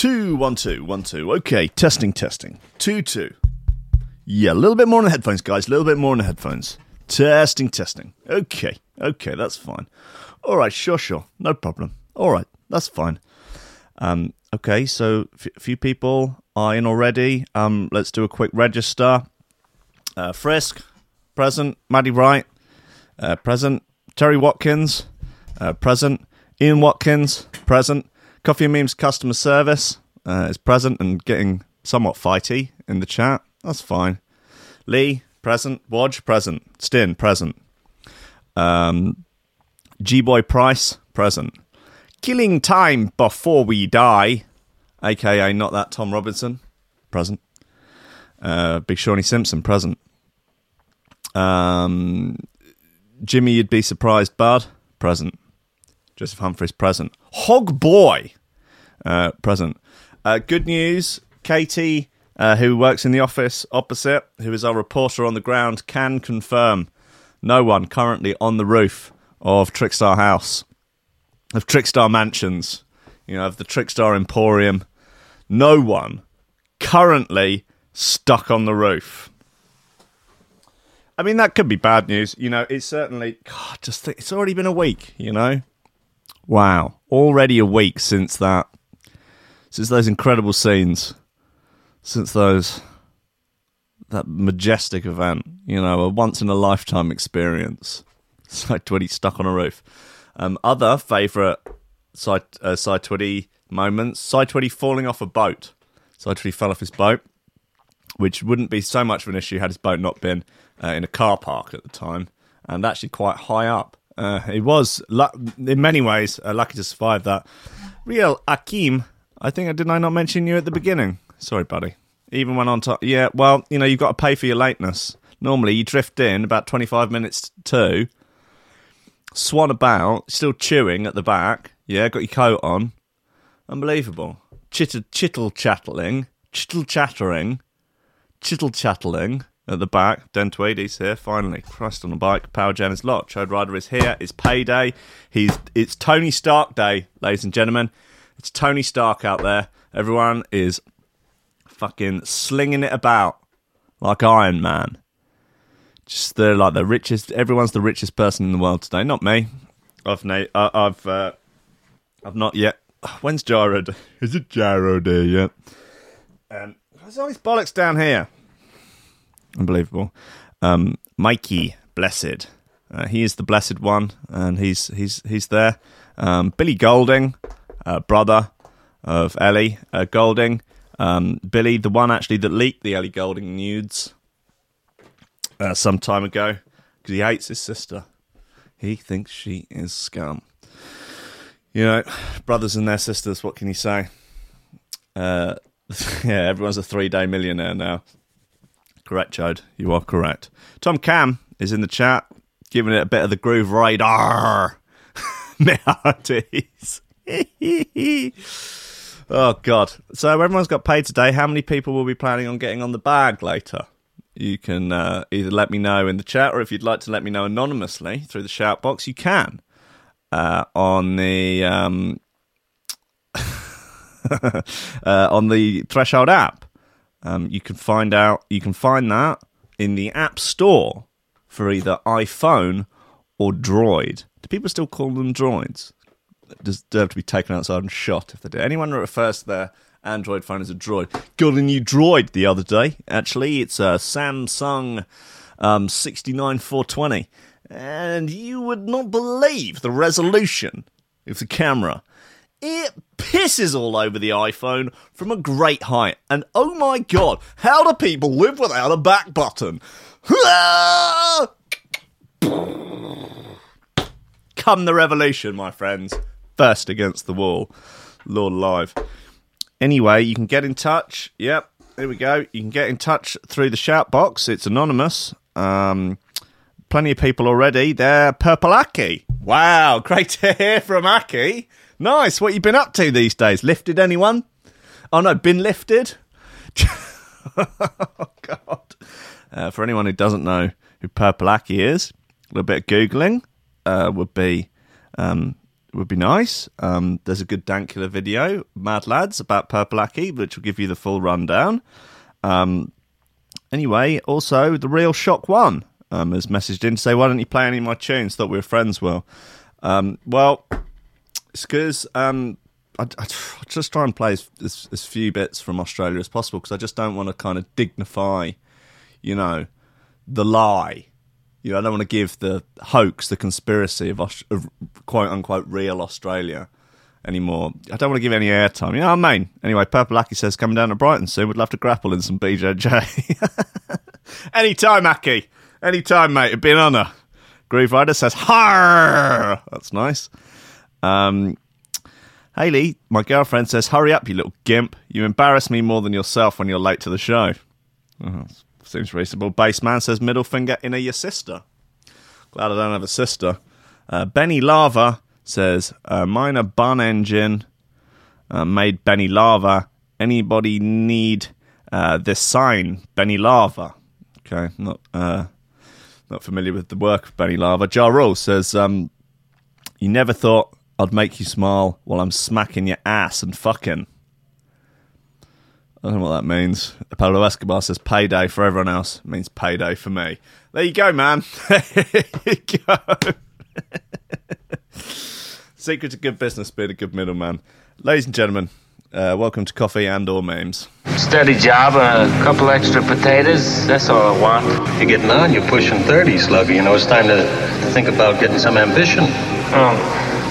Two, one, two, one, two. Okay, testing, testing. Two, two. Yeah, a little bit more on the headphones, guys. A little bit more on the headphones. Testing, testing. Okay, okay, that's fine. All right, sure, sure. No problem. All right, that's fine. Um, okay, so a f- few people are in already. Um, let's do a quick register. Uh, Frisk, present. Maddie Wright, uh, present. Terry Watkins, uh, present. Ian Watkins, present. Coffee and Memes customer service uh, is present and getting somewhat fighty in the chat. That's fine. Lee, present. Wodge, present. Stin, present. Um, G Boy Price, present. Killing time before we die, aka not that Tom Robinson, present. Uh, Big Shawnee Simpson, present. Um, Jimmy, you'd be surprised, Bud, present. Joseph Humphreys, present. Hog Boy, uh, present. Uh, good news, Katie, uh, who works in the office opposite, who is our reporter on the ground, can confirm no one currently on the roof of Trickstar House, of Trickstar Mansions, you know, of the Trickstar Emporium. No one currently stuck on the roof. I mean, that could be bad news. You know, it's certainly, God, just think, it's already been a week, you know? Wow. Already a week since that, since those incredible scenes, since those, that majestic event, you know, a once in a lifetime experience. Side 20 stuck on a roof. Um, other favourite side, uh, side 20 moments, side 20 falling off a boat. Side 20 fell off his boat, which wouldn't be so much of an issue had his boat not been uh, in a car park at the time, and actually quite high up. Uh, he was, in many ways, uh, lucky to survive that. Real Akim, I think, I didn't I not mention you at the beginning? Sorry, buddy. Even went on top. Yeah, well, you know, you've got to pay for your lateness. Normally, you drift in about 25 minutes to, swan about, still chewing at the back. Yeah, got your coat on. Unbelievable. Chitter, chittle chattling, chittle chattering, chittle chattling at the back. Den Tweedy's here, finally. Christ on a bike. Power Gen is locked. Chode Rider is here. It's payday. He's it's Tony Stark Day, ladies and gentlemen. It's Tony Stark out there. Everyone is fucking slinging it about like Iron Man. Just they're like the richest. Everyone's the richest person in the world today. Not me. I've na- uh, I've uh, I've not yet. When's Gyro Day? Is it Gyro Day yet? Um, there's all these bollocks down here. Unbelievable. Um, Mikey, blessed. Uh, he is the blessed one, and he's he's he's there. Um, Billy Golding, uh, brother of Ellie uh, Goulding. Um, Billy, the one actually that leaked the Ellie Goulding nudes uh, some time ago, because he hates his sister. He thinks she is scum. You know, brothers and their sisters. What can you say? Uh, yeah, everyone's a three-day millionaire now. Correct, Chode. You are correct. Tom Cam is in the chat, giving it a bit of the groove radar. Meowties. oh, God. So everyone's got paid today. How many people will be planning on getting on the bag later? You can uh, either let me know in the chat, or if you'd like to let me know anonymously through the shout box, you can uh, on the um, uh, on the Threshold app. Um, you can find out. You can find that in the App Store for either iPhone or Droid. Do people still call them droids? Deserve to be taken outside and shot if they do. Anyone that refers to their Android phone as a droid got a new droid the other day. Actually, it's a Samsung um, 69420, and you would not believe the resolution of the camera. It pisses all over the iPhone from a great height. And oh my god, how do people live without a back button? Come the revolution, my friends. First against the wall. Lord alive. Anyway, you can get in touch. Yep, here we go. You can get in touch through the shout box. It's anonymous. Um, plenty of people already. They're Purple Aki. Wow, great to hear from Aki. Nice. What you been up to these days? Lifted anyone? Oh no, been lifted. oh God. Uh, for anyone who doesn't know who Purple Aki is, a little bit of googling uh, would be um, would be nice. Um, there's a good Dankula video, Mad Lads, about Purple Aki, which will give you the full rundown. Um, anyway, also, The Real Shock One um, has messaged in to say, why don't you play any of my tunes? Thought we were friends, Well, Um, well, it's because um, I, I, just try and play as, as, as few bits from Australia as possible because I just don't want to kind of dignify, you know, the lie. You know, I don't want to give the hoax, the conspiracy of, of quote unquote real Australia anymore. I don't want to give any airtime. You know what I mean? Anyway, Purple Aki says coming down to Brighton soon. Would love to grapple in some BJJ. Anytime, Aki. Anytime, mate. It'd be an honour. Groove Rider says, Har! That's nice. Um, Haley, my girlfriend says, Hurry up, you little gimp. You embarrass me more than yourself when you're late to the show. Oh, seems reasonable. Baseman says, Middle finger in a your sister. Glad I don't have a sister. Uh, Benny Lava says, uh, Minor bun engine uh, made Benny Lava. Anybody need uh, this sign, Benny Lava? Okay, not uh, not familiar with the work of Benny Lava. Ja says, um, You never thought I'd make you smile while I'm smacking your ass and fucking. I don't know what that means. Pablo Escobar says payday for everyone else. It means payday for me. There you go, man. there you go. Secret to good business, being a good middleman. Ladies and gentlemen, uh, welcome to Coffee and or Memes. Steady job and a couple extra potatoes. That's all I want. You're getting on. You're pushing 30, Slugger. You know, it's time to think about getting some ambition. Oh,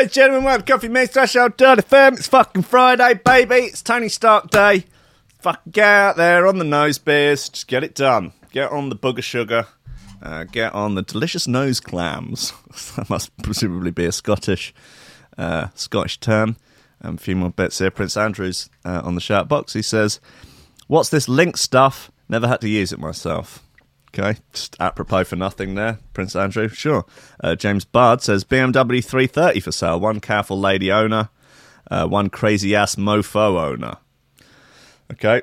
And gentlemen, welcome to Coffee Meets Trash Out Dirty Firm. It's fucking Friday, baby. It's Tony Stark Day. Fucking get out there on the nose beers. Just get it done. Get on the booger sugar. Uh, get on the delicious nose clams. that must presumably be a Scottish uh, Scottish term. Um, a few more bits here. Prince Andrews uh, on the shout box. He says, "What's this link stuff? Never had to use it myself." Okay, just apropos for nothing there, Prince Andrew. Sure. Uh, James Bard says BMW 330 for sale. One careful lady owner, uh, one crazy ass mofo owner. Okay,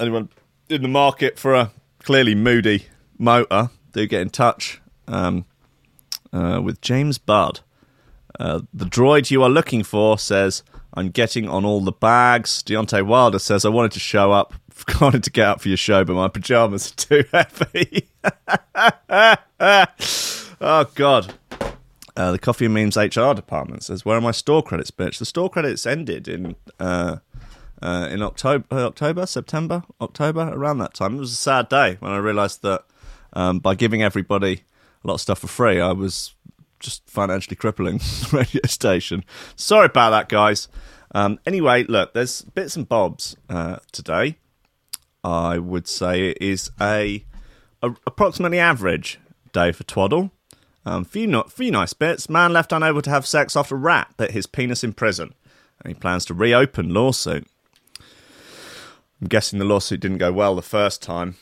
anyone in the market for a clearly moody motor? Do get in touch um, uh, with James Bud. Uh, the droid you are looking for says, I'm getting on all the bags. Deontay Wilder says, I wanted to show up, wanted to get up for your show, but my pajamas are too heavy. oh, God. Uh, the Coffee and Memes HR department says, Where are my store credits, bitch? The store credits ended in. Uh, uh, in October, October, September, October, around that time. It was a sad day when I realised that um, by giving everybody a lot of stuff for free, I was just financially crippling the radio station. Sorry about that, guys. Um, anyway, look, there's bits and bobs uh, today. I would say it is a, a approximately average day for Twaddle. Um, few not few nice bits. Man left unable to have sex after rat bit his penis in prison, and he plans to reopen lawsuit. I'm guessing the lawsuit didn't go well the first time,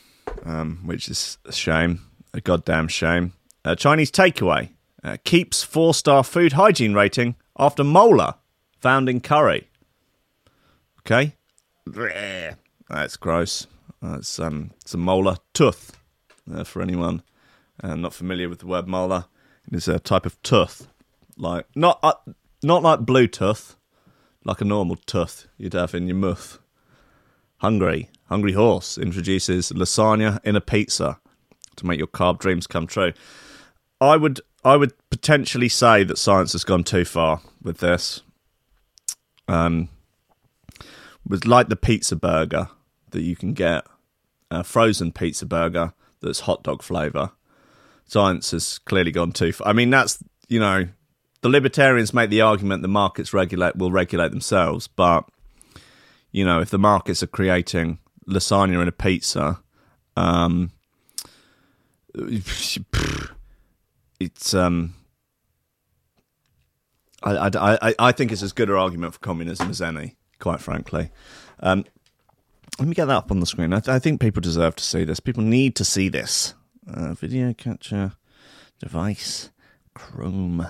um, which is a shame, a goddamn shame. Uh, Chinese takeaway uh, keeps four star food hygiene rating after molar found in curry. Okay, that's gross. That's um, it's a molar tooth uh, for anyone uh, not familiar with the word molar. It is a type of tooth, like not uh, not like Bluetooth, like a normal tooth you'd have in your mouth. Hungry, Hungry Horse introduces lasagna in a pizza to make your carb dreams come true. I would I would potentially say that science has gone too far with this. Um, with like the pizza burger that you can get, a frozen pizza burger that's hot dog flavour. Science has clearly gone too far. I mean, that's you know, the libertarians make the argument the markets regulate will regulate themselves, but you know, if the markets are creating lasagna in a pizza, um, it's um, I, I, I, I think it's as good an argument for communism as any, quite frankly. Um, let me get that up on the screen. I, I think people deserve to see this. People need to see this. Uh, video capture device, Chrome,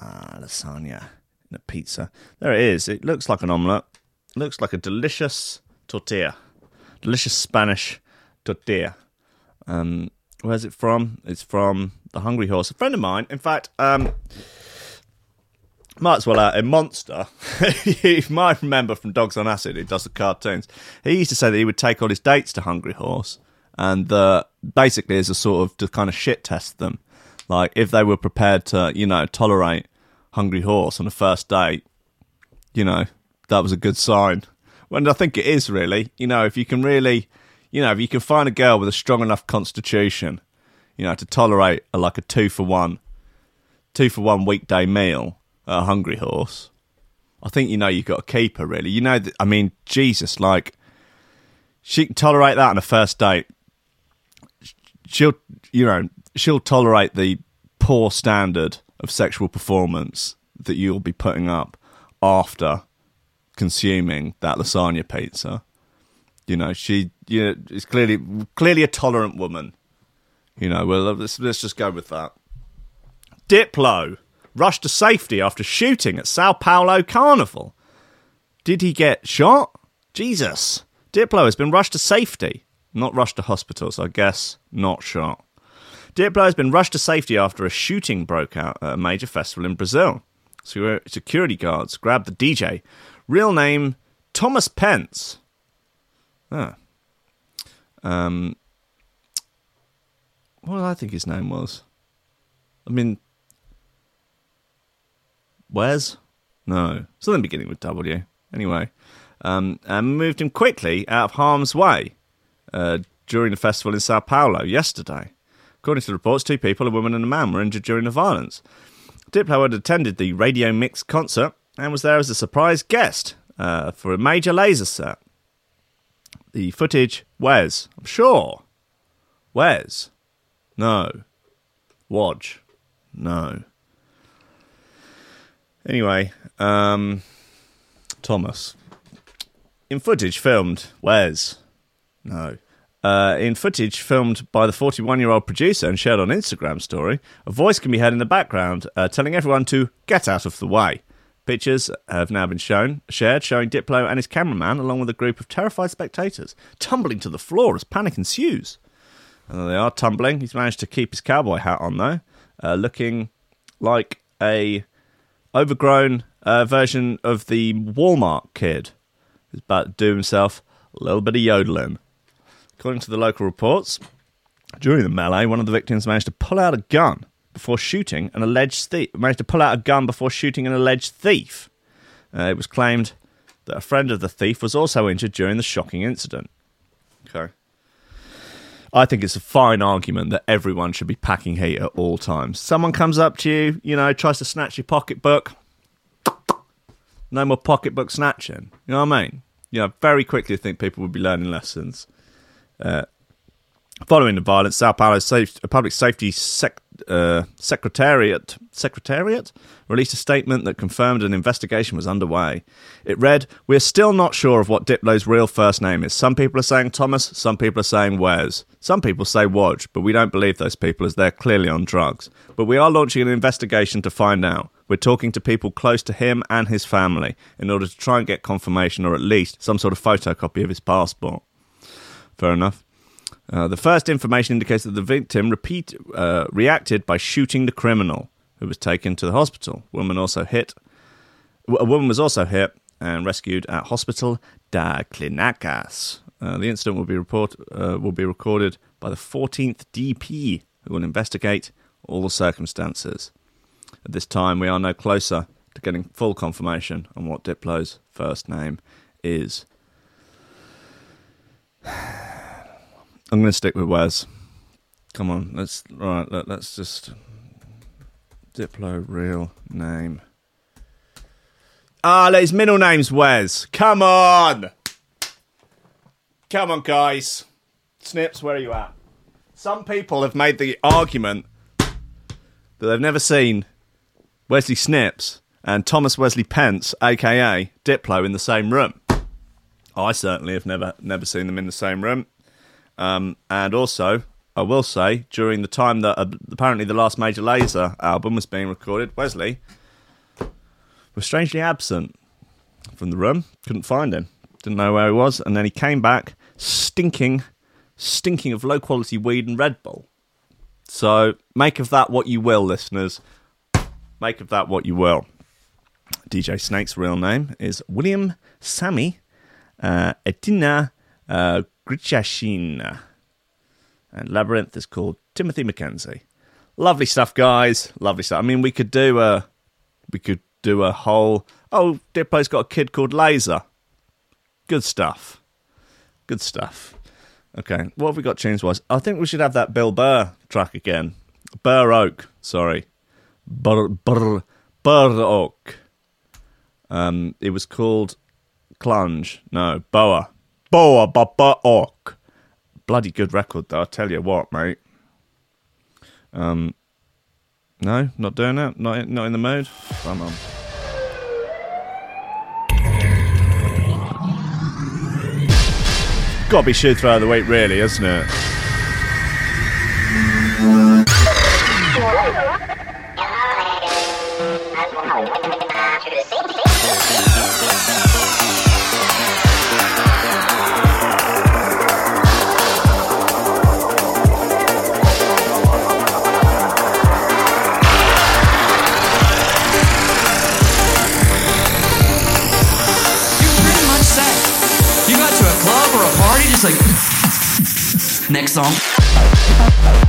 ah, lasagna, and a pizza. There it is. It looks like an omelette. Looks like a delicious tortilla, delicious Spanish tortilla. Um, where's it from? It's from the Hungry Horse. A friend of mine, in fact, um, might as well out a monster. you might remember from Dogs on Acid, who does the cartoons. He used to say that he would take all his dates to Hungry Horse, and uh, basically as a sort of to kind of shit test them, like if they were prepared to, you know, tolerate Hungry Horse on the first date, you know, that was a good sign. When I think it is really, you know, if you can really, you know, if you can find a girl with a strong enough constitution, you know, to tolerate a, like a two for one, two for one weekday meal a Hungry Horse, I think you know you've got a keeper. Really, you know, that, I mean, Jesus, like she can tolerate that on a first date. She'll, you know, she'll tolerate the poor standard of sexual performance that you'll be putting up after consuming that lasagna pizza. You know, she, you know, is clearly clearly a tolerant woman. You know, well, let's let's just go with that. Diplo rushed to safety after shooting at Sao Paulo Carnival. Did he get shot? Jesus. Diplo has been rushed to safety. Not rushed to hospital, so I guess not shot. Diplo has been rushed to safety after a shooting broke out at a major festival in Brazil. Security guards grabbed the DJ. Real name Thomas Pentz. Ah. Um, what did I think his name was? I mean, Wes? No, something beginning with W. Anyway, um, and moved him quickly out of harm's way uh, during the festival in Sao Paulo yesterday. According to the reports, two people, a woman and a man, were injured during the violence. Diplo had attended the Radio Mix concert and was there as a surprise guest uh, for a Major Lazer set. The footage, where's? I'm sure. Where's? No. Watch? No. Anyway, um, Thomas. In footage filmed, where's? No. Uh, in footage filmed by the 41 year old producer and shared on Instagram story, a voice can be heard in the background uh, telling everyone to get out of the way. Pictures have now been shown, shared, showing Diplo and his cameraman, along with a group of terrified spectators, tumbling to the floor as panic ensues. And they are tumbling. He's managed to keep his cowboy hat on, though, uh, looking like a overgrown uh, version of the Walmart kid. He's about to do himself a little bit of yodeling. According to the local reports, during the melee, one of the victims managed to pull out a gun before shooting an alleged thief. Managed to pull out a gun before shooting an alleged thief. Uh, it was claimed that a friend of the thief was also injured during the shocking incident. Okay. I think it's a fine argument that everyone should be packing heat at all times. Someone comes up to you, you know, tries to snatch your pocketbook. No more pocketbook snatching. You know what I mean? You know, very quickly I think people would be learning lessons. Uh, following the violence, Sao Paulo's safe, Public Safety Sec, uh, Secretariat Secretariat released a statement that confirmed an investigation was underway. It read, "We're still not sure of what Diplo's real first name is. Some people are saying Thomas, some people are saying Wes, some people say Wodge, but we don't believe those people as they're clearly on drugs. But we are launching an investigation to find out. We're talking to people close to him and his family in order to try and get confirmation or at least some sort of photocopy of his passport." Fair enough. Uh, the first information indicates that the victim repeat, uh, reacted by shooting the criminal, who was taken to the hospital. Woman also hit. A woman was also hit and rescued at Hospital da Clínicas. Uh, the incident will be report uh, will be recorded by the 14th DP, who will investigate all the circumstances. At this time, we are no closer to getting full confirmation on what Diplo's first name is. I'm going to stick with Wes. Come on, let's right. Let, us just Diplo real name. Ah, his middle name's Wes. Come on, come on, guys. Snipes, where are you at? Some people have made the argument that they've never seen Wesley Snipes and Thomas Wesley Pentz, aka Diplo, in the same room. I certainly have never never seen them in the same room. Um, and also, I will say, during the time that uh, apparently the last Major Lazer album was being recorded, Wesley was strangely absent from the room. Couldn't find him. Didn't know where he was. And then he came back stinking, stinking of low quality weed and Red Bull. So make of that what you will, listeners. Make of that what you will. DJ Snake's real name is William Sammy uh, Etina uh, Grigahcine. And Labrinth is called Timothy McKenzie. Lovely stuff, guys. Lovely stuff. I mean, we could do a, we could do a whole. Oh, Diplo's got a kid called Laser. Good stuff. Good stuff. Okay, what have we got tunes wise? I think we should have that Bill Burr track again. Burr Oak, sorry. Burr, Burr, Burr Oak. Um, it was called Clunge. No, Boa. Boa Baba Oak. Bloody good record, though. I tell you what, mate. Um, no, not doing it. Not not in the mood. Come on. Got to be shoot throw of the week, really, isn't it? Like. Next song.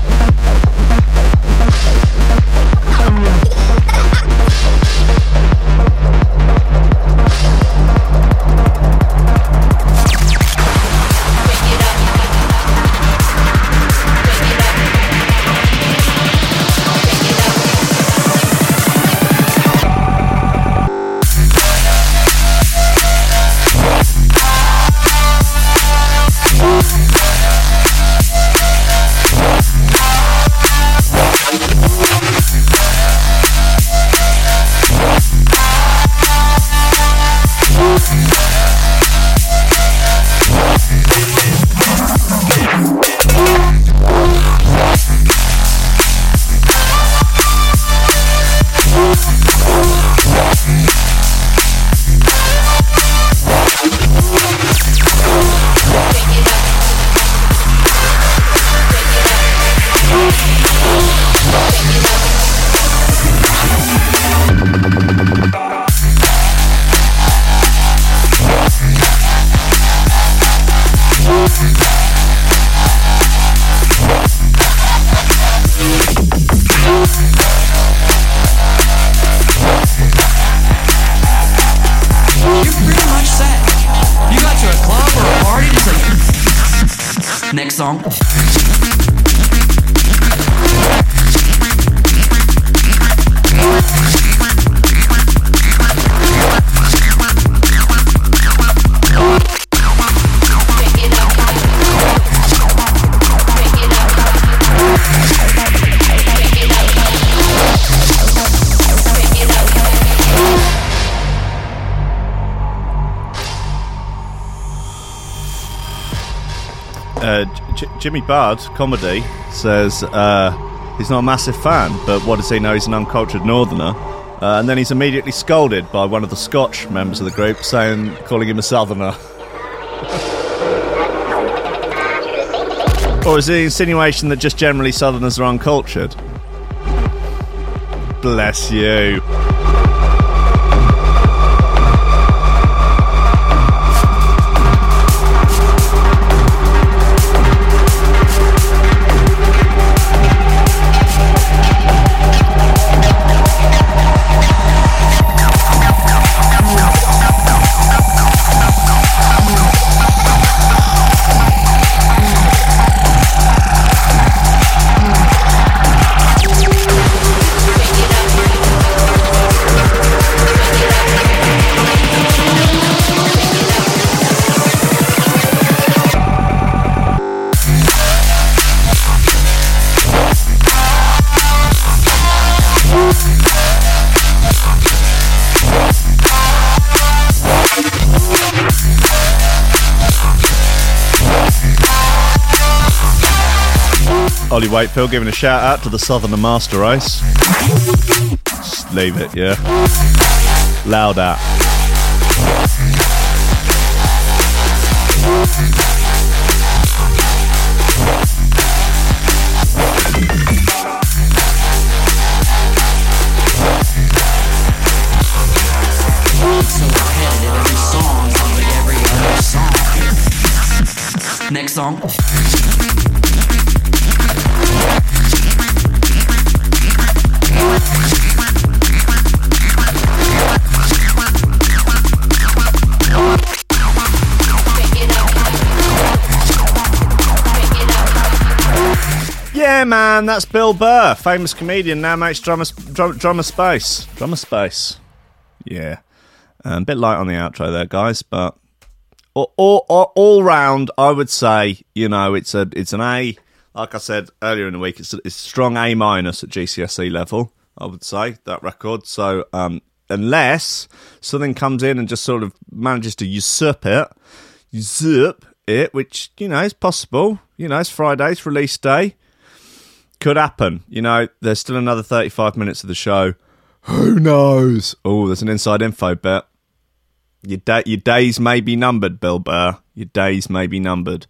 Song. Jimmy Bard, comedy, says uh, he's not a massive fan, but what does he know? He's an uncultured northerner. Uh, and then he's immediately scolded by one of the Scotch members of the group, saying, calling him a southerner. or is it the insinuation that just generally southerners are uncultured? Bless you. Ollie Wakefield giving a shout out to the Southerner Master Race. Just leave it, yeah. Loud out. Next repetitive, man, that's Bill Burr, famous comedian, now makes drummer, drum, drummer space. Drummer space. Yeah. Um, a bit light on the outro there, guys, but all, all, all, round, I would say, you know, it's a it's an A. Like I said earlier in the week, it's a, it's a strong A minus at GCSE level. I would say that record. So um, unless something comes in and just sort of manages to usurp it, usurp it, which you know is possible. You know, it's Friday's release day. Could happen. You know, there's still another 35 minutes of the show. Who knows? Oh, there's an inside info bit. Your, da- your days may be numbered, Bill Burr. Your days may be numbered.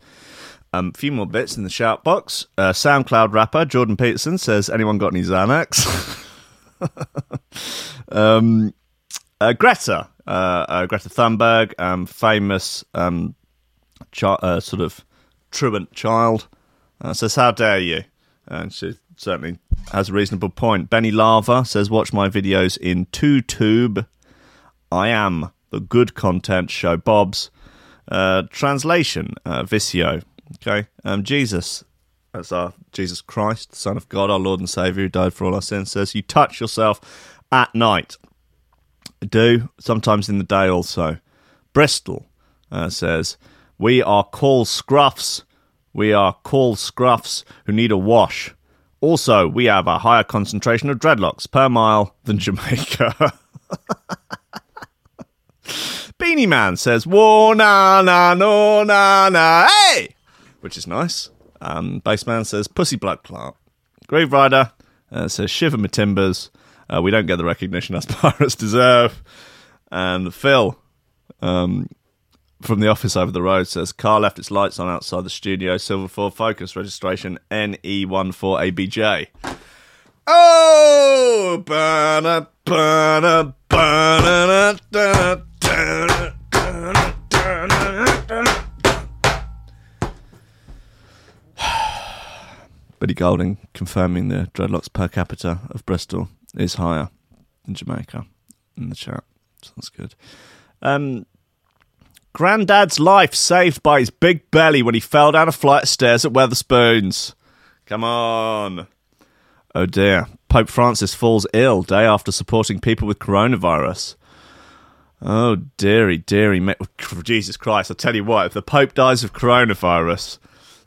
Um, a few more bits in the shout box. Uh, SoundCloud rapper Jordan Peterson says, "Anyone got any Xanax?" um, uh, Greta, uh, uh, Greta Thunberg, um, famous um, chi- uh, sort of truant child, uh, says, "How dare you?" And she certainly has a reasonable point. Benny Lava says, "Watch my videos in TubeTube. I am the good content show Bob's." Uh, translation, uh, Visio. Okay, um, Jesus, that's our Jesus Christ, Son of God, our Lord and Savior, who died for all our sins, says, "You touch yourself at night." I do sometimes in the day also. Bristol uh, says, "We are call scruffs. We are call scruffs who need a wash. Also, we have a higher concentration of dreadlocks per mile than Jamaica." Beenie Man says, Whoa, na, na, no, na, na, hey! Which is nice. Um, Bassman says, Pussy Blood Clot. Grave Rider uh, says, Shiver my timbers. Uh, we don't get the recognition us pirates deserve. And Phil um, from the office over the road says, Car left its lights on outside the studio. Silver Ford Focus registration NE14ABJ. Oh, ba-da, ba-da, ba-da, da, da, da. Billy Golding confirming the dreadlocks per capita of Bristol is higher than Jamaica in the chat. Sounds good. Um, Granddad's life saved by his big belly when he fell down a flight of stairs at Wetherspoons. Come on. Oh dear. Pope Francis falls ill day after supporting people with coronavirus. Oh dearie, dearie, me- Jesus Christ! I tell you what, if the Pope dies of coronavirus,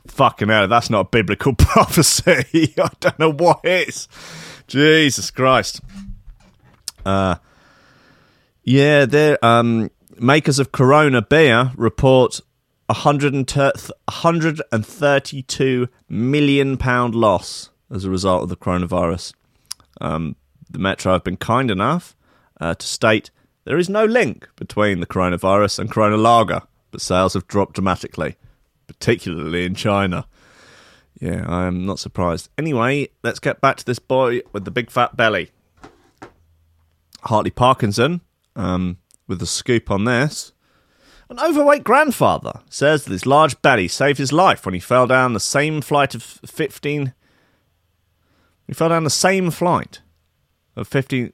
fucking hell, that's not a biblical prophecy. I don't know what is. Jesus Christ. Uh, yeah, they're um, makers of Corona beer report 132 million pound loss as a result of the coronavirus. Um, the Metro have been kind enough uh, to state there is no link between the coronavirus and Corona Lager, but sales have dropped dramatically, particularly in China. Yeah, I am not surprised. Anyway, let's get back to this boy with the big fat belly. Hartley Parkinson, um, with the scoop on this. An overweight grandfather says that his large belly saved his life when he fell down the same flight of 15. He fell down the same flight of 15.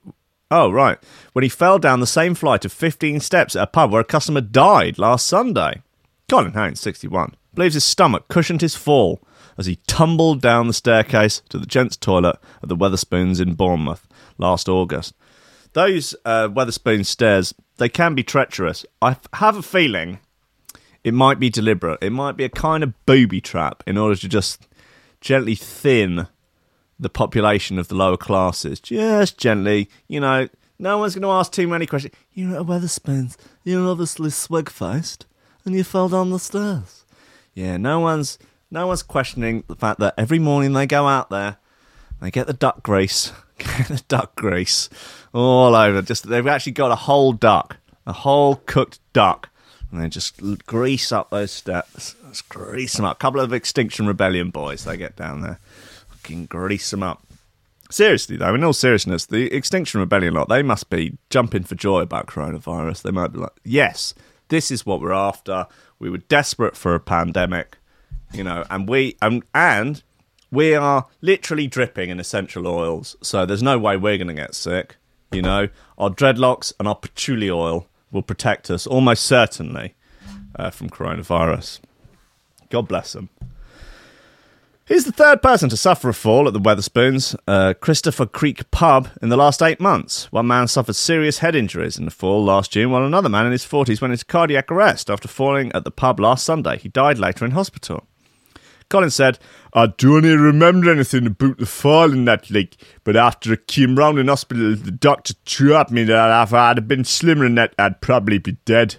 Oh, right. When he fell down the same flight of 15 steps at a pub where a customer died last Sunday. Colin Haynes, 61, believes his stomach cushioned his fall as he tumbled down the staircase to the gents' toilet at the Wetherspoons in Bournemouth last August. Those uh, Wetherspoon stairs, they can be treacherous. I have a feeling it might be deliberate. It might be a kind of booby trap in order to just gently thin the population of the lower classes. Just gently, you know, no one's going to ask too many questions. You're at Wetherspoons. You're obviously swig faced and you fell down the stairs. Yeah, no one's No one's questioning the fact that every morning they go out there, they get the duck grease, get the duck grease all over. Just they've actually got a whole duck, a whole cooked duck, and they just grease up those steps. Grease them up. A couple of Extinction Rebellion boys they get down there, fucking grease them up. Seriously though, in all seriousness, the Extinction Rebellion lot, they must be jumping for joy about coronavirus. They might be like, yes, this is what we're after. We were desperate for a pandemic, you know, and we and and we are literally dripping in essential oils, so there's no way we're going to get sick. You know, our dreadlocks and our patchouli oil will protect us almost certainly uh, from coronavirus. God bless them. He's the third person to suffer a fall at the Wetherspoons, uh, Christopher Creeke pub, in the last eight months. One man suffered serious head injuries in the fall last June, while another man in his 40s went into cardiac arrest after falling at the pub last Sunday. He died later in hospital. Collins said, I don't really remember anything about the fall in that lake, but after I came round in hospital, the doctor told me that if I'd been slimmer than that, I'd probably be dead.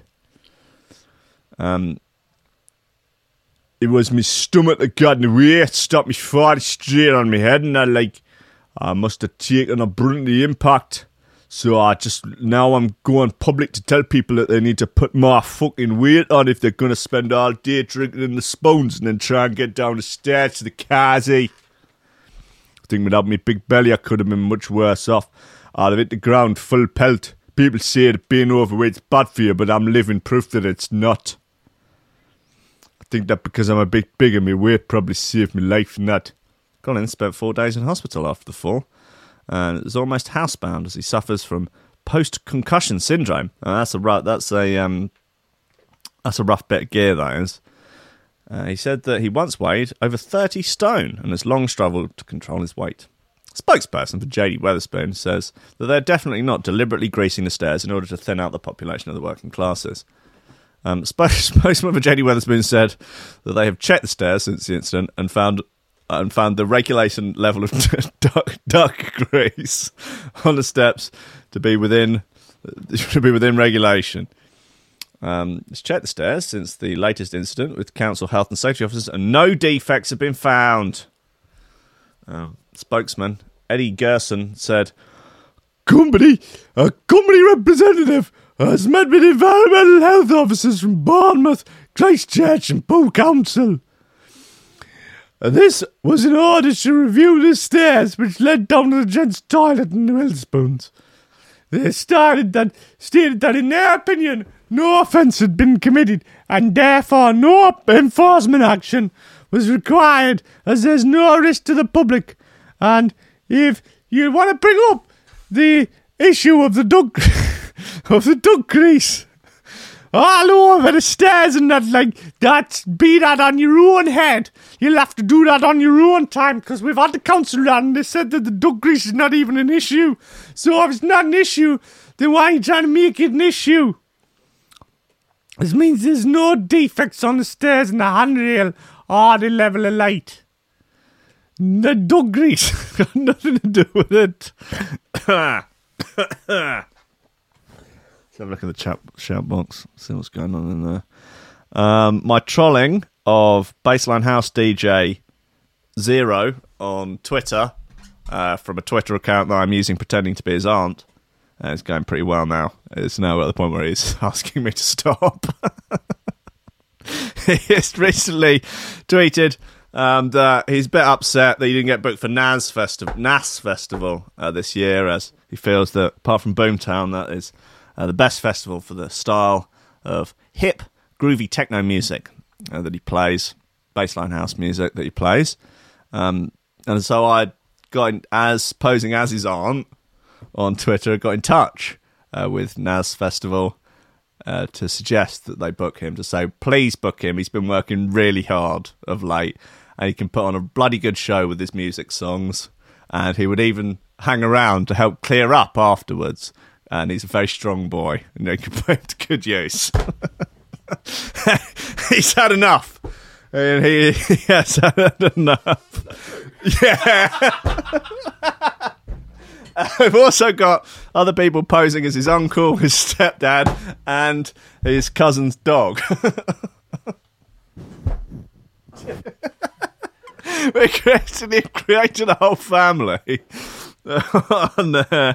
Um, it was my stomach that got in the way. It stopped me falling straight on my head, and I like I must have taken a the impact. So I just now I'm going public to tell people that they need to put more fucking weight on if they're gonna spend all day drinking in the spoons and then try and get down the stairs to the carsy. Eh? I think without me big belly I could have been much worse off. I'd have hit the ground full pelt. People say that being overweight's bad for you, but I'm living proof that it's not. I think that because I'm a bit bigger, my weight probably saved my life and that. Collins spent four days in hospital after the fall and is almost housebound as he suffers from post-concussion syndrome. And that's a rough, that's a um, that's a rough bit of gear. That is. Uh, he said that he once weighed over 30 stone and has long struggled to control his weight. Spokesperson for JD Wetherspoon says that they're definitely not deliberately greasing the stairs in order to thin out the population of the working classes. Um, spokesman for JD Wetherspoon said that they have checked the stairs since the incident and found and found the regulation level of duck, duck grease on the steps to be within to be within regulation. Um, it's checked the stairs since the latest incident with council health and safety officers, and no defects have been found. Um, spokesman Eddie Gershon said, "Company, a company representative has met with environmental health officers from Bournemouth, Christchurch, and Poole Council." And this was in order to review the stairs which led down to the gents' toilet in the Millspoons. They started that stated that in their opinion no offence had been committed and therefore no enforcement action was required as there's no risk to the public. And if you want to bring up the issue of the duck of the duck grease Oh, all over the stairs and that like that be that on your own head. You'll have to do that on your own time because we've had the council round and they said that the duck grease is not even an issue. So if it's not an issue, then why are you trying to make it an issue? This means there's no defects on the stairs and the handrail or the level of light. The duck grease got nothing to do with it. Let's have a look at the chat shout box. See what's going on in there. Um, my trolling of Bassline House DJ Zero on Twitter uh, from a Twitter account that I'm using pretending to be his aunt. Uh, it's going pretty well now. It's now at the point where he's asking me to stop. he has recently tweeted um, that he's a bit upset that he didn't get booked for NASS Festival, NASS Festival uh, this year, as he feels that apart from Boomtown, that is uh, the best festival for the style of hip, groovy techno music uh, that he plays, bassline house music that he plays. Um, and so I got in, as posing as his aunt on Twitter, got in touch uh, with NASS Festival uh, to suggest that they book him to say, please book him. He's been working really hard of late, and he can put on a bloody good show with his music songs. And he would even hang around to help clear up afterwards and he's a very strong boy, and they can put him to good use. he's had enough, and he, he has had enough. Yeah. We've also got other people posing as his uncle, his stepdad, and his cousin's dog. we created, he created a whole family. and, uh,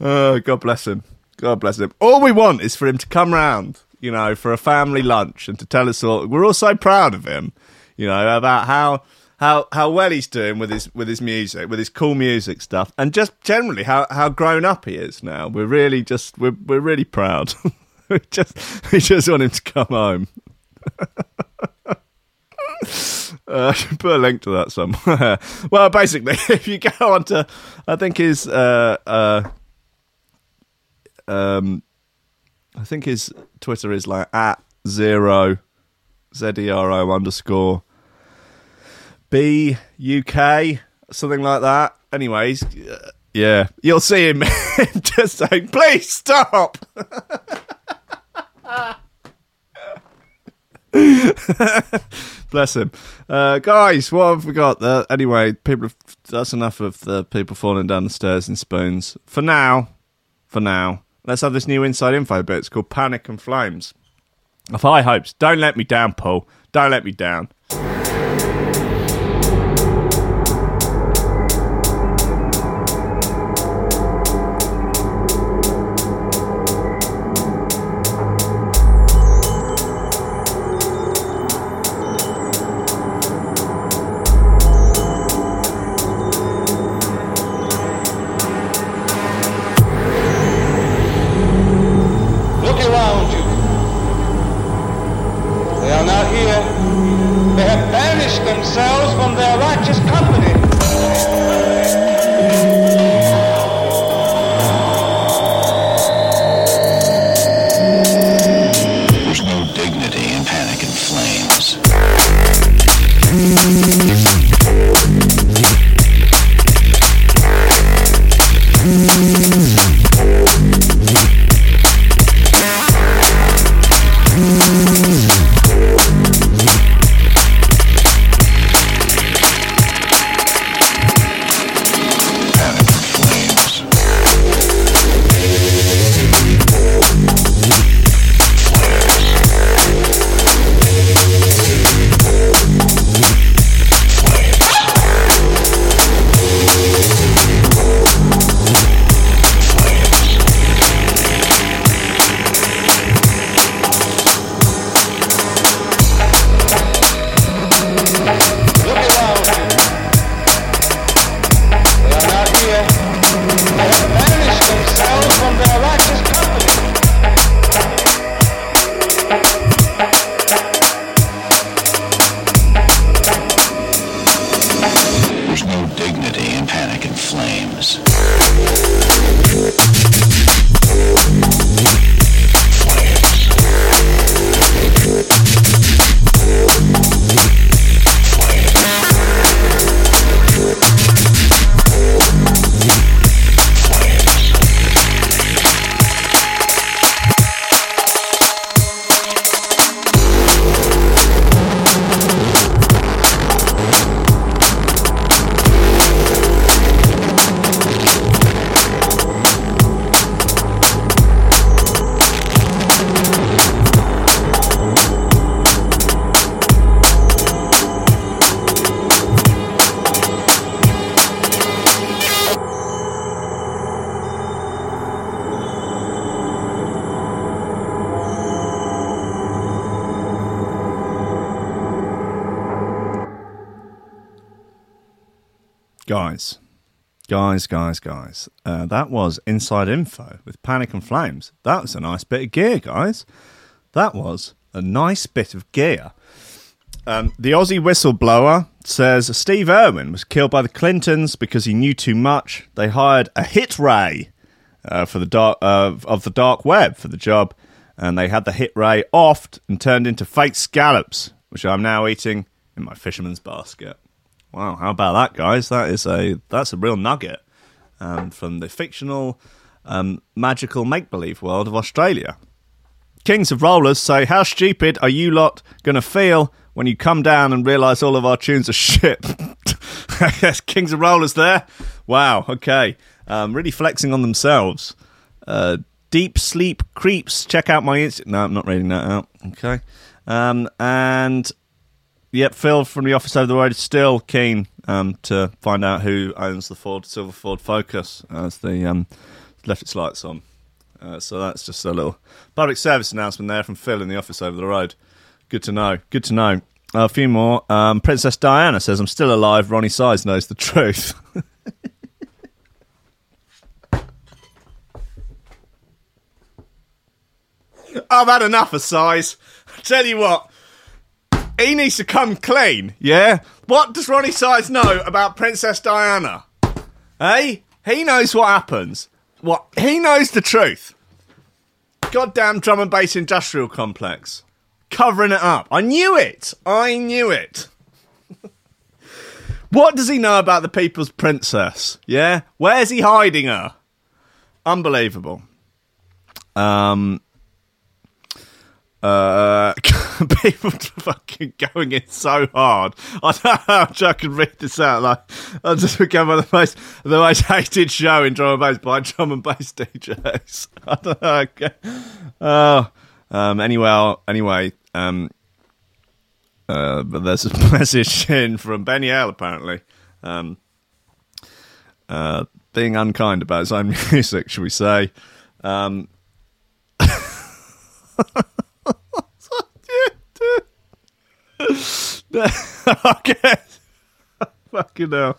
oh, God bless him. God bless him. All we want is for him to come round, you know, for a family lunch and to tell us all. We're all so proud of him, you know, about how how how well he's doing with his with his music, with his cool music stuff, and just generally how how grown up he is now. We're really just we're we're really proud. we just we just want him to come home. Uh, I should put a link to that somewhere. well, basically, if you go onto, I think his, uh, uh, um, I think his Twitter is like at zero, z e r o underscore b u k something like that. Anyways, uh, yeah, you'll see him just saying, "Please stop." Bless him, uh, guys. What have we got? Uh, anyway, people. Have, that's enough of the people falling down the stairs in spoons for now. For now, let's have this new inside info bit. It's called Panic and Flames. Of high hopes. Don't let me down, Paul. Don't let me down. Guys, guys, guys. Uh, that was Inside Info with Panic and Flames. That was a nice bit of gear, guys. That was a nice bit of gear. Um, the Aussie whistleblower says Steve Irwin was killed by the Clintons because he knew too much. They hired a hit ray uh, for the dark uh, of the dark web for the job, and they had the hit ray offed and turned into fake scallops, which I'm now eating in my fisherman's basket. Wow, how about that, guys? That is a that's a real nugget um, from the fictional, um, magical make believe world of Australia. Kings of Rollers say, How stupid are you lot going to feel when you come down and realise all of our tunes are shit? yes, Kings of Rollers there. Wow, okay. Um, really flexing on themselves. Uh, Deep Sleep Creeps. Check out my Insta. No, I'm not reading that out. Okay. Um, and yep, Phil from the office over the road is still keen um, to find out who owns the Ford Silver Ford Focus as the um, left its lights on. Uh, so that's just a little public service announcement there from Phil in the office over the road. Good to know. Good to know. a few more. Um, Princess Diana says, "I'm still alive." Roni Size knows the truth. I've had enough of size. Tell you what, he needs to come clean, yeah? What does Roni Size know about Princess Diana? Hey? He knows what happens. What? He knows the truth. Goddamn drum and bass industrial complex. Covering it up. I knew it. I knew it. what does he know about the people's princess? Yeah? Where's he hiding her? Unbelievable. Um, uh, people fucking going in so hard. I don't know how I can read this out. Like, I just become one of the most the most hated show in drum and bass by drum and bass DJs. I don't know. Okay. Oh, um, anyway, anyway, um, uh, but there's a message in from Benny L apparently, um, uh, being unkind about his own music, shall we say? Um. okay. Fucking hell.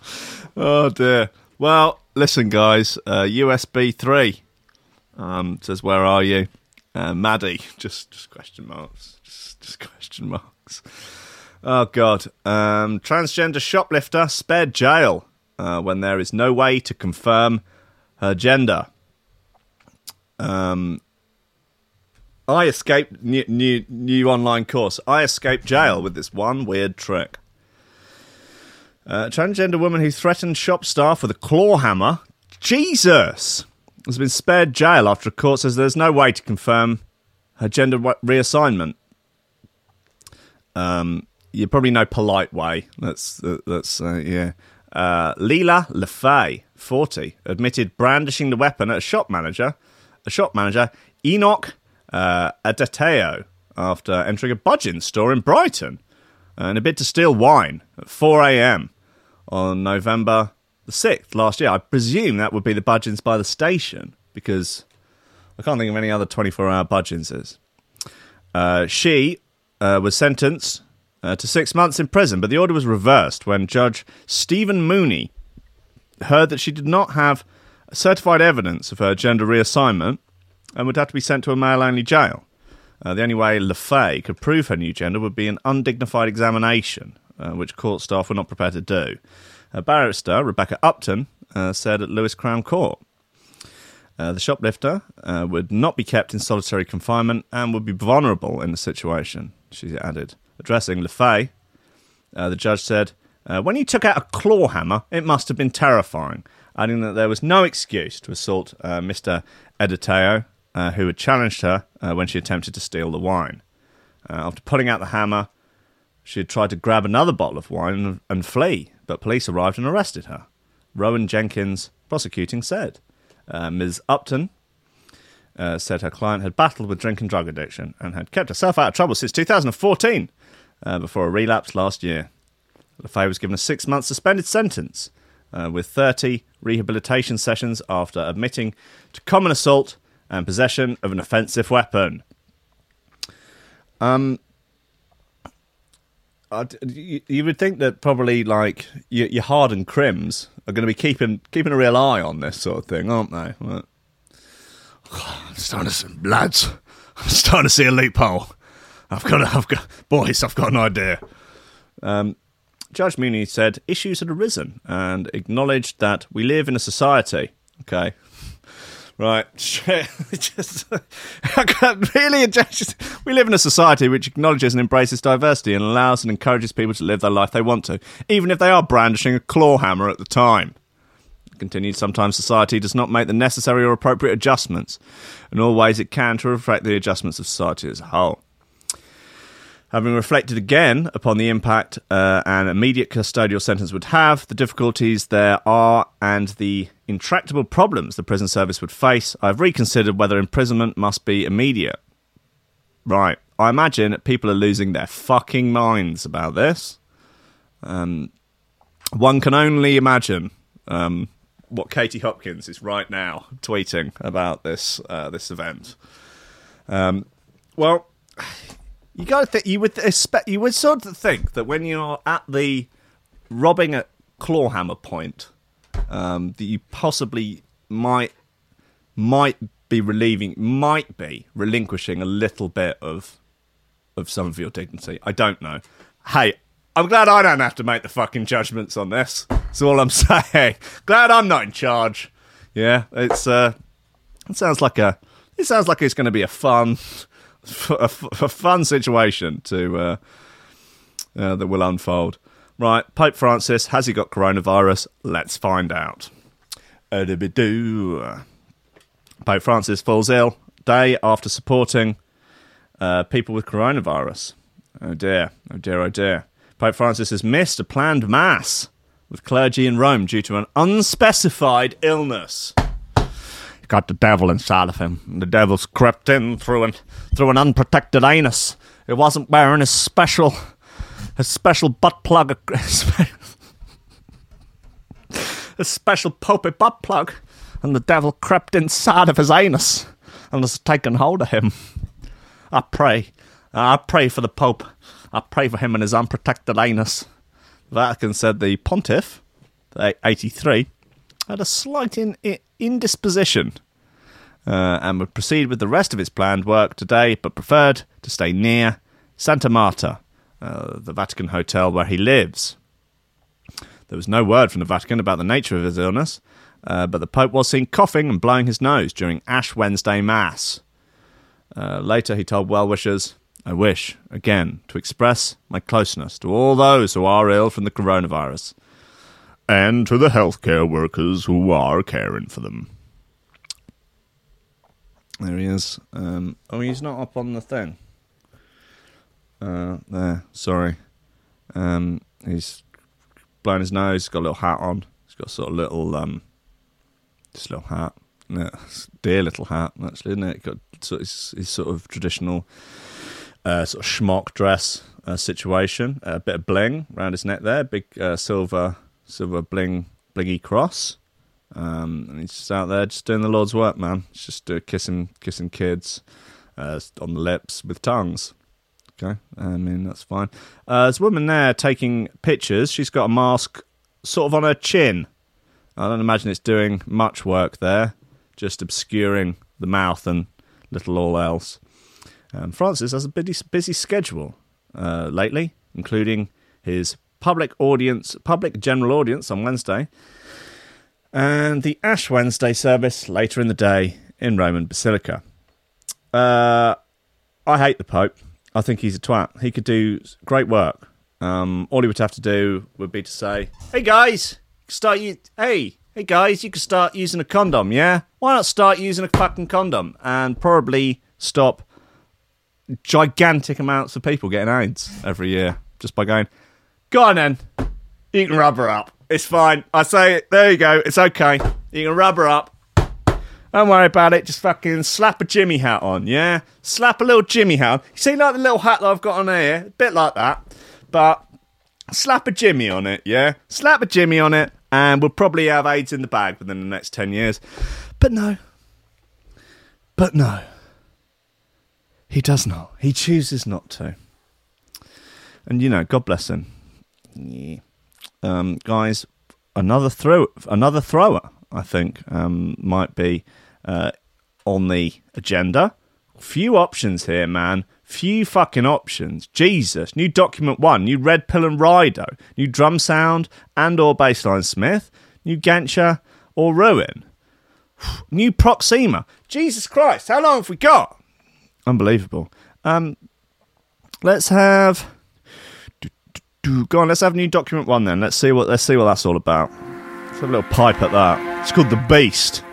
Oh dear. Well, listen, guys. Uh, USB three um, says, "Where are you, uh, Maddie?" Just, just question marks. Just, just question marks. Oh God. Um, transgender shoplifter spared jail uh, when there is no way to confirm her gender. Um, I escaped new, new new online course. I escaped jail with this one weird trick. Uh, transgender woman who threatened shop staff with a claw hammer. Jesus has been spared jail after a court says there's no way to confirm her gender reassignment. Um, you probably know polite way. That's that's uh, yeah. Uh, Leela Lefay, forty, admitted brandishing the weapon at a shop manager, a shop manager Enoch uh, Adateo after entering a Budgens store in Brighton uh, in a bid to steal wine at 4 a.m. on November the 6th last year. I presume that would be the Budgens by the station because I can't think of any other 24 hour Budgens. Uh, she uh, was sentenced uh, to six months in prison, but the order was reversed when Judge Stephen Mooney heard that she did not have certified evidence of her gender reassignment and would have to be sent to a male only jail. Uh, the only way LaFay could prove her new gender would be an undignified examination, uh, which court staff were not prepared to do. Uh, barrister Rebecca Upton uh, said at Lewes Crown Court. Uh, the shoplifter uh, would not be kept in solitary confinement and would be vulnerable in the situation, she added. Addressing LaFay, the judge said, When you took out a claw hammer, it must have been terrifying, adding that there was no excuse to assault Mr. Editeo uh, who had challenged her uh, when she attempted to steal the wine. Uh, after pulling out the hammer, she had tried to grab another bottle of wine and, and flee, but police arrived and arrested her. Rowan Jenkins, prosecuting, said. Uh, Ms. Upton uh, said her client had battled with drink and drug addiction and had kept herself out of trouble since 2014 uh, before a relapse last year. LaFay was given a six month suspended sentence with 30 rehabilitation sessions after admitting to common assault and possession of an offensive weapon. Um, I'd- you, would think that probably like your, your hardened crims are going to be keeping keeping a real eye on this sort of thing, aren't they? But- I'm starting to see, lads. I'm starting to see a loophole. I've got, a, I've got, boys. I've got an idea. Um, Judge Mooney said issues had arisen and acknowledged that we live in a society. Okay, Right. just, I can't really. Just, we live in a society which acknowledges and embraces diversity and allows and encourages people to live their life they want to, even if they are brandishing a claw hammer at the time. Continued, sometimes society does not make the necessary or appropriate adjustments in all ways it can to reflect the adjustments of society as a whole. Having reflected again upon the impact uh, an immediate custodial sentence would have, the difficulties there are, and the intractable problems the prison service would face, I've reconsidered whether imprisonment must be immediate. Right. I imagine people are losing their fucking minds about this. Um, one can only imagine um, what Katie Hopkins is right now tweeting about this uh, this event. Um, well, you got to think you would expect you would sort of think that when you're at the robbing at clawhammer point, um, that you possibly might might be relieving, might be relinquishing a little bit of of some of your dignity. I don't know. Hey, I'm glad I don't have to make the fucking judgments on this. That's all I'm saying. Glad I'm not in charge. Yeah, it's uh, it sounds like a, it sounds like it's going to be a fun, a, a fun situation to uh, uh, that will unfold. Right, Pope Francis has he got coronavirus? Let's find out. Pope Francis falls ill day after supporting uh, people with coronavirus. Oh dear, oh dear, oh dear. Pope Francis has missed a planned mass with clergy in Rome due to an unspecified illness. Got the devil inside of him. The devil's crept in through an through an unprotected anus. He wasn't wearing his special his special butt plug a special popey butt plug, and the devil crept inside of his anus and has taken hold of him. I pray, I pray for the Pope. I pray for him and his unprotected anus. Vatican said the pontiff, 83, had a slight in, in, indisposition uh, and would proceed with the rest of his planned work today, but preferred to stay near Santa Marta, uh, the Vatican hotel where he lives. There was no word from the Vatican about the nature of his illness, uh, but the Pope was seen coughing and blowing his nose during Ash Wednesday Mass. Uh, later, he told well wishers, I wish, again, to express my closeness to all those who are ill from the coronavirus and to the healthcare workers who are caring for them. There he is. Um, oh, he's not up on the thing. Uh, there, sorry. Um, he's blowing his nose. He's got a little hat on. He's got a sort of little, um, this little hat. Yeah, dear little hat, actually, isn't it? Got of, his, his sort of traditional uh, sort of schmuck dress uh, situation. a bit of bling around his neck there, big uh, silver silver bling blingy cross. Um, and he's just out there just doing the Lord's work, man. He's just uh, kissing kissing kids uh, on the lips with tongues. Okay, I mean that's fine. Uh, there's a woman there taking pictures. She's got a mask sort of on her chin. I don't imagine it's doing much work there, just obscuring the mouth and little all else. Um, Francis has a busy, busy schedule uh, lately, including his public audience, public general audience on Wednesday, and the Ash Wednesday service later in the day in Roman Basilica. Uh, I hate the Pope. I think he's a twat. He could do great work. Um, all he would have to do would be to say, "Hey guys, start you. Hey, hey guys, you can start using a condom. Yeah, why not start using a fucking condom and probably stop gigantic amounts of people getting AIDS every year just by going, go on then, you can rub her up. It's fine. I say. There you go. It's okay. You can rub her up. Don't worry about it. Just fucking slap a Jimmy hat on, yeah? Slap a little Jimmy hat on. You see, like the little hat that I've got on here? A bit like that. But slap a Jimmy on it, yeah? Slap a Jimmy on it, and we'll probably have AIDS in the bag within the next 10 years. But no. But no. He does not. He chooses not to. And you know, God bless him. Yeah. Um, guys, another throw, another thrower. I think um, might be uh, on the agenda. Few options here, man. Few fucking options. Jesus. New document one. New red pill and rido. New Drumsound and or Bassline Smith. New Gancha or ruin. New Proxima. Jesus Christ. How long have we got? Unbelievable. Um, let's have. Go on, let's have new document one then. Let's see what let's see what that's all about. Let's have a little pipe at that. It's called the Beast.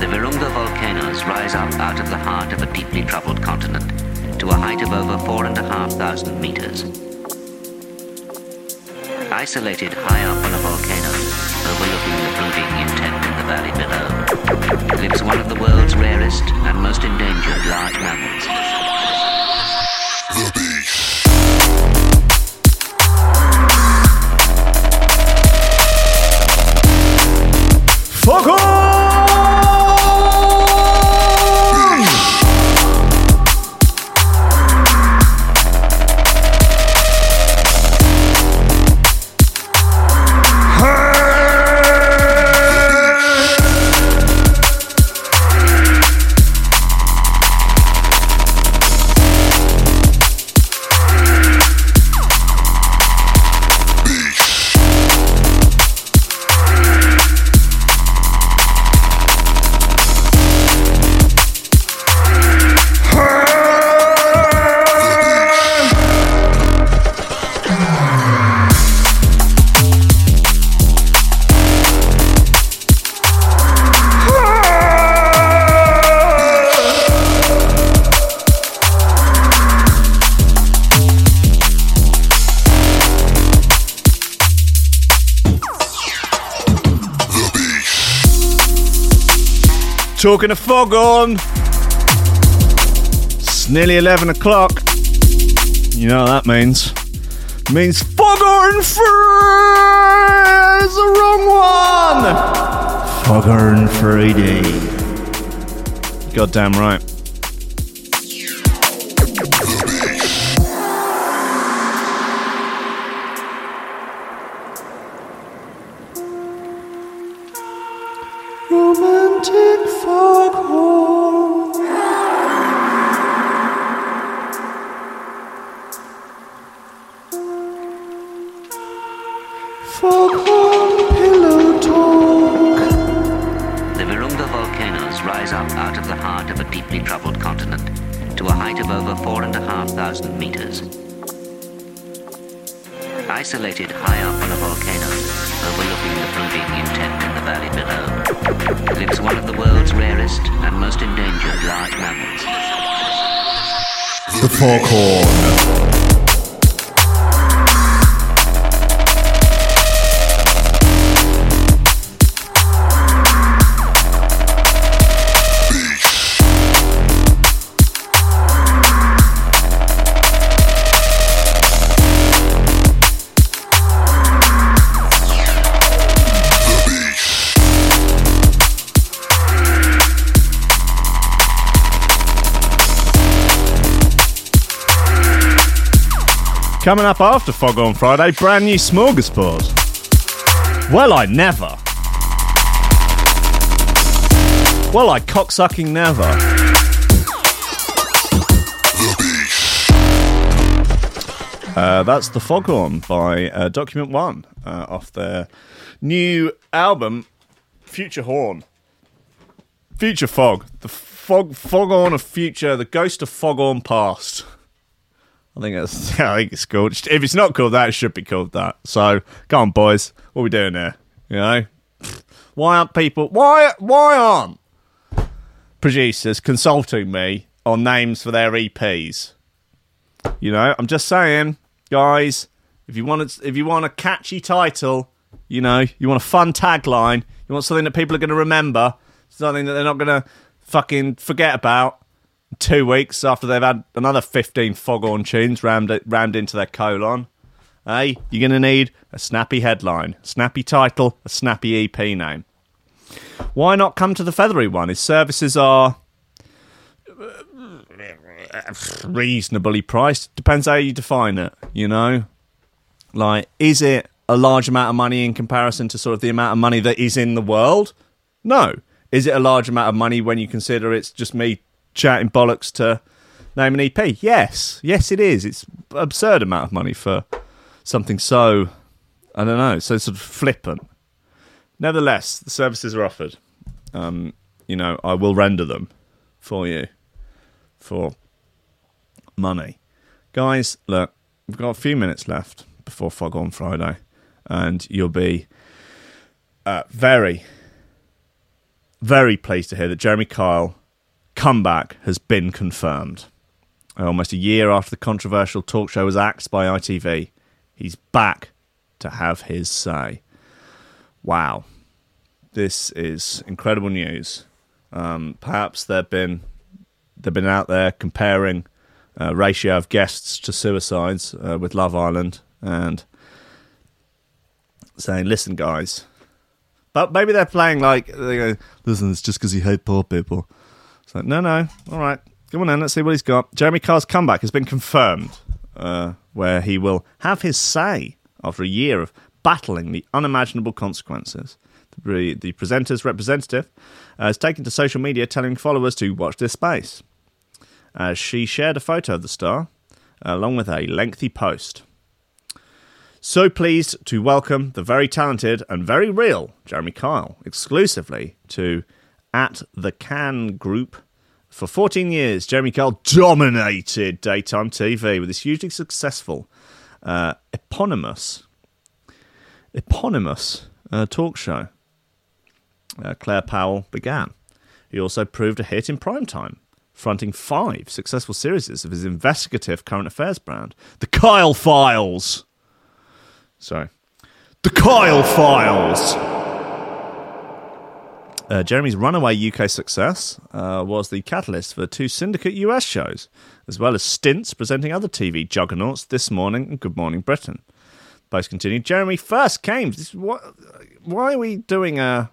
The Virunga volcanoes rise up out of the heart of a deeply troubled continent to a height of over four and a half thousand meters. Isolated high up on a volcano, overlooking the brooding intent in the valley below, lives one of the world's rarest and most endangered large mammals. Talking of fog on. It's nearly 11 o'clock. You know what that means. It means fog on Friday the wrong one. Fog on Friday. Goddamn right. Coming up after Fog on Friday, brand new smorgasbord. Well, I never. Well, I cocksucking never. Uh, that's the Foghorn by uh, Document One uh, off their new album, Future Horn. Future Fog, the fog, Foghorn of Future, the Ghost of Foghorn Past. I think that's. I think it's called. If it's not called that, it should be called that. So, come on, boys. What are we doing here? You know, why aren't people? Why? Why aren't producers consulting me on names for their EPs? You know, I'm just saying, guys. If you want, if you want a catchy title, you know, you want a fun tagline, you want something that people are going to remember, something that they're not going to fucking forget about two weeks after they've had another 15 foghorn tunes rammed, rammed into their colon. Hey, you're going to need a snappy headline, snappy title, a snappy EP name. Why not come to the feathery one? His services are uh, reasonably priced. Depends how you define it, you know? Like, is it a large amount of money in comparison to sort of the amount of money that is in the world? No. Is it a large amount of money when you consider it's just me chatting bollocks to name an EP? Yes, yes, it is. It's absurd amount of money for something so I don't know, so sort of flippant. Nevertheless, the services are offered. Um, you know, I will render them for you for money, guys. Look, we've got a few minutes left before Fog on Friday, and you'll be uh, very, very pleased to hear that Jeremy Kyle comeback has been confirmed. Uh, Almost a year after the controversial talk show was axed by ITV, he's back to have his say. Wow. This is incredible news. Um, perhaps they've been they've been out there comparing uh, ratio of guests to suicides uh, with Love Island and saying, "Listen, guys." But maybe they're playing like they go, "Listen, it's just because you hate poor people." It's like, no, no, all right, come on then, let's see what he's got. Jeremy Carr's comeback has been confirmed, uh, where he will have his say after a year of battling the unimaginable consequences. The, the presenter's representative uh, has taken to social media telling followers to watch this space. Uh, she shared a photo of the star along with a lengthy post. So pleased to welcome the very talented and very real Jeremy Kyle exclusively to at the Can Group. For 14 years, Jeremy Kyle dominated daytime TV with his hugely successful uh, eponymous eponymous uh, talk show. Uh, Claire Powell began. He also proved a hit in prime time, fronting five successful series of his investigative current affairs brand, The Kyle Files. Sorry. The Kyle Files! Uh, Jeremy's runaway UK success uh, was the catalyst for two syndicate US shows, as well as stints presenting other TV juggernauts This Morning and Good Morning Britain. Both continued. Jeremy first came. This, what, why are we doing a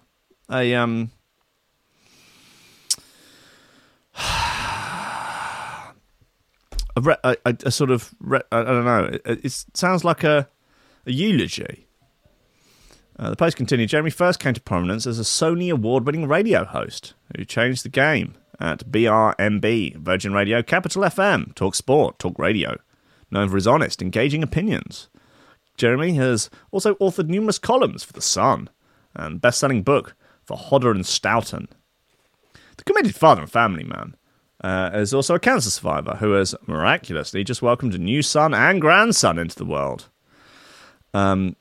a um a, re- a, a sort of re- I don't know. It, it sounds like a a eulogy. Uh, the post continued. Jeremy first came to prominence as a Sony award-winning radio host who changed the game at BRMB, Virgin Radio, Capital FM, Talk Sport, Talk Radio. Known for his honest, engaging opinions, Jeremy has also authored numerous columns for The Sun and best-selling book for Hodder and Stoughton. The committed father and family man uh, is also a cancer survivor who has miraculously just welcomed a new son and grandson into the world. Um,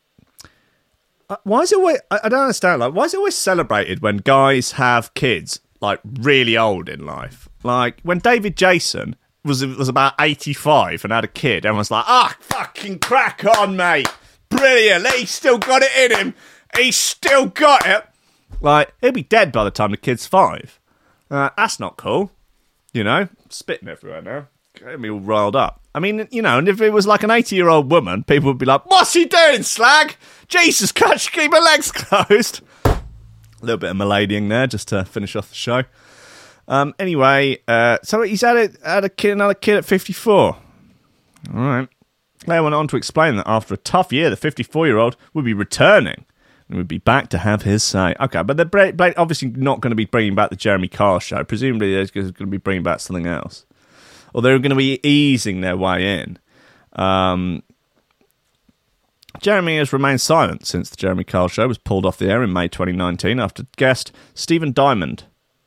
why is it always? I, don't understand. Like, why is it always celebrated when guys have kids like really old in life? Like when David Jason was was about eighty five and had a kid, everyone's like, "Ah, fucking crack on, mate! Brilliant! He's still got it in him. He's still got it." Like he'll be dead by the time the kid's five. Uh, that's not cool. You know, spitting everywhere now. Getting me all riled up. I mean, you know, and if it was like an 80 year old woman, people would be like, What's he doing, slag? Jesus, can't you keep her legs closed? A little bit of maladying there just to finish off the show. Um, anyway, uh, so he's had, a, had a kid, another kid at 54. All right. Claire went on to explain that after a tough year, the 54 year old would be returning and would be back to have his say. Okay, but they're obviously not going to be bringing back the Jeremy Carr show. Presumably, they're going to be bringing back something else. Or they're going to be easing their way in. Um, Jeremy has remained silent since the Jeremy Carl show was pulled off the air in May 2019 after guest Stephen Dymond,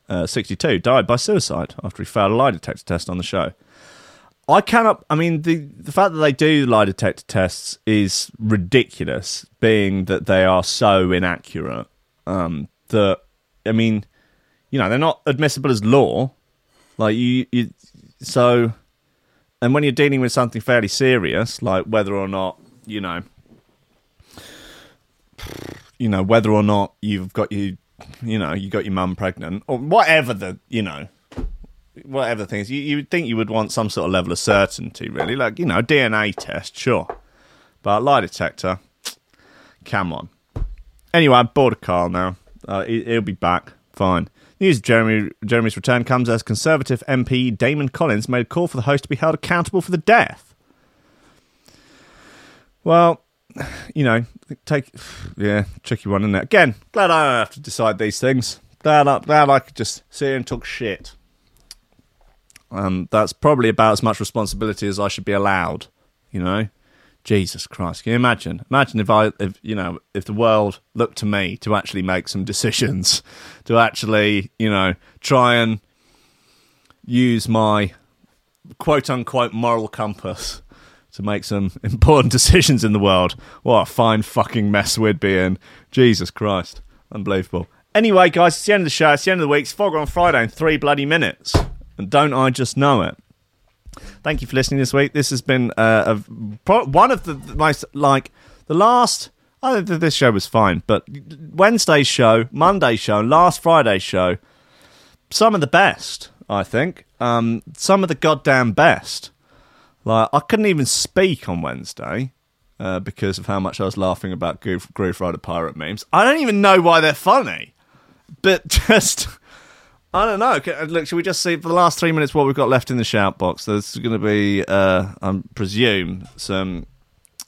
uh, 62, died by suicide after he failed a lie detector test on the show. I cannot. I mean, the the fact that they do lie detector tests is ridiculous, being that they are so inaccurate. Um, that I mean, you know, they're not admissible as law. Like you, you, so, and when you're dealing with something fairly serious, like whether or not you know, you know, whether or not you've got you, you know, you got your mum pregnant or whatever the, you know, whatever the thing is, you you would think you would want some sort of level of certainty, really, like you know, DNA test, sure, but lie detector, come on. Anyway, I'm bored of Carl now. Uh, he, he'll be back. Fine. News Jeremy, Jeremy's return comes as Conservative MP Damian Collins made a call for the host to be held accountable for the death. Well, you know, take yeah, tricky one, isn't it? Again, glad I don't have to decide these things. Glad I, glad I could just sit and talk shit. Um, that's probably about as much responsibility as I should be allowed. You know, Jesus Christ, can you imagine? Imagine if I, if you know, if the world looked to me to actually make some decisions, to actually, you know, try and use my quote unquote moral compass to make some important decisions in the world. What a fine fucking mess we'd be in. Jesus Christ. Unbelievable. Anyway, guys, it's the end of the show. It's the end of the week. It's Fog on Friday in three bloody minutes. And don't I just know it? Thank you for listening this week. This has been uh, a, one of the most like the last. I think this show was fine, but Wednesday's show, Monday's show, last Friday's show, some of the best. I think um, some of the goddamn best. Like I couldn't even speak on Wednesday uh, because of how much I was laughing about Grooverider pirate memes. I don't even know why they're funny, but just I don't know. Look, should we just see for the last three minutes what we've got left in the shout box? There's going to be, uh, I presume, some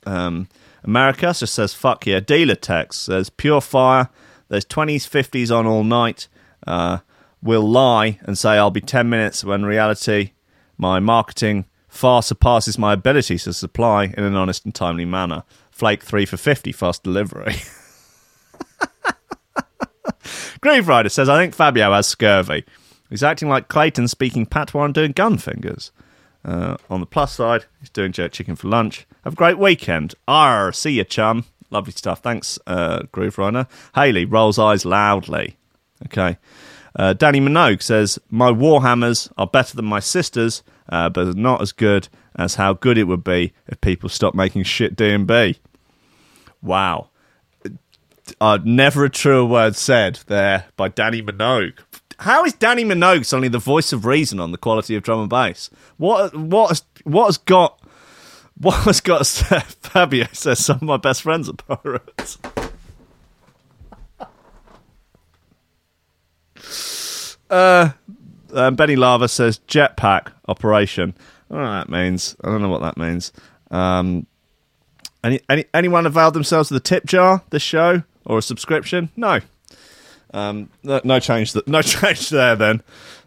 um, America just says fuck yeah. Dealer text says pure fire. There's 20s, 50s on all night. Uh, will lie and say I'll be 10 minutes when reality my marketing far surpasses my ability to supply in an honest and timely manner. Flake 3 for 50 fast delivery. Grooverider says, I think Fabio has scurvy. He's acting like Clayton speaking patois and doing gun fingers. Uh, on the plus side, he's doing jerk chicken for lunch. Have a great weekend. Arr, see you, chum. Lovely stuff. Thanks, uh, Grooverider. Haley rolls eyes loudly. Okay. Uh, Danny Minogue says, My Warhammers are better than my sister's, uh, but not as good as how good it would be if people stopped making shit D&B. Wow. Uh, never a truer word said there by Danny Minogue. How is Danny Minogue suddenly the voice of reason on the quality of drum and bass? What what has, what has got what has got Fabio says some of my best friends are pirates. Uh, um, Benny Lava says jetpack operation. I don't know what that means. I don't know what that means. Um, any, any anyone availed themselves of the tip jar this show or a subscription? No. Um, no, change. Th- no change there then.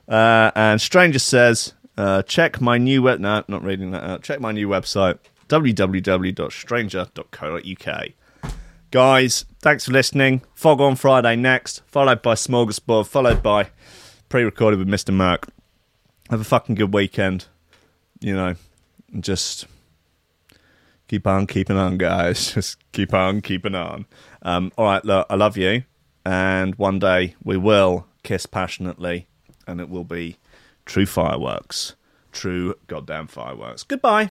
Uh, and Stranger says, uh, check my new web. No, not reading that out. Check my new website www.stranger.co.uk. Guys, thanks for listening. Fog on Friday next, followed by Smorgasbord, followed by pre-recorded with Mr. Merck. Have a fucking good weekend. You know, just keep on keeping on, guys. Just keep on keeping on. Um, all right, look, I love you, and one day we will kiss passionately, and it will be true fireworks, true goddamn fireworks. Goodbye.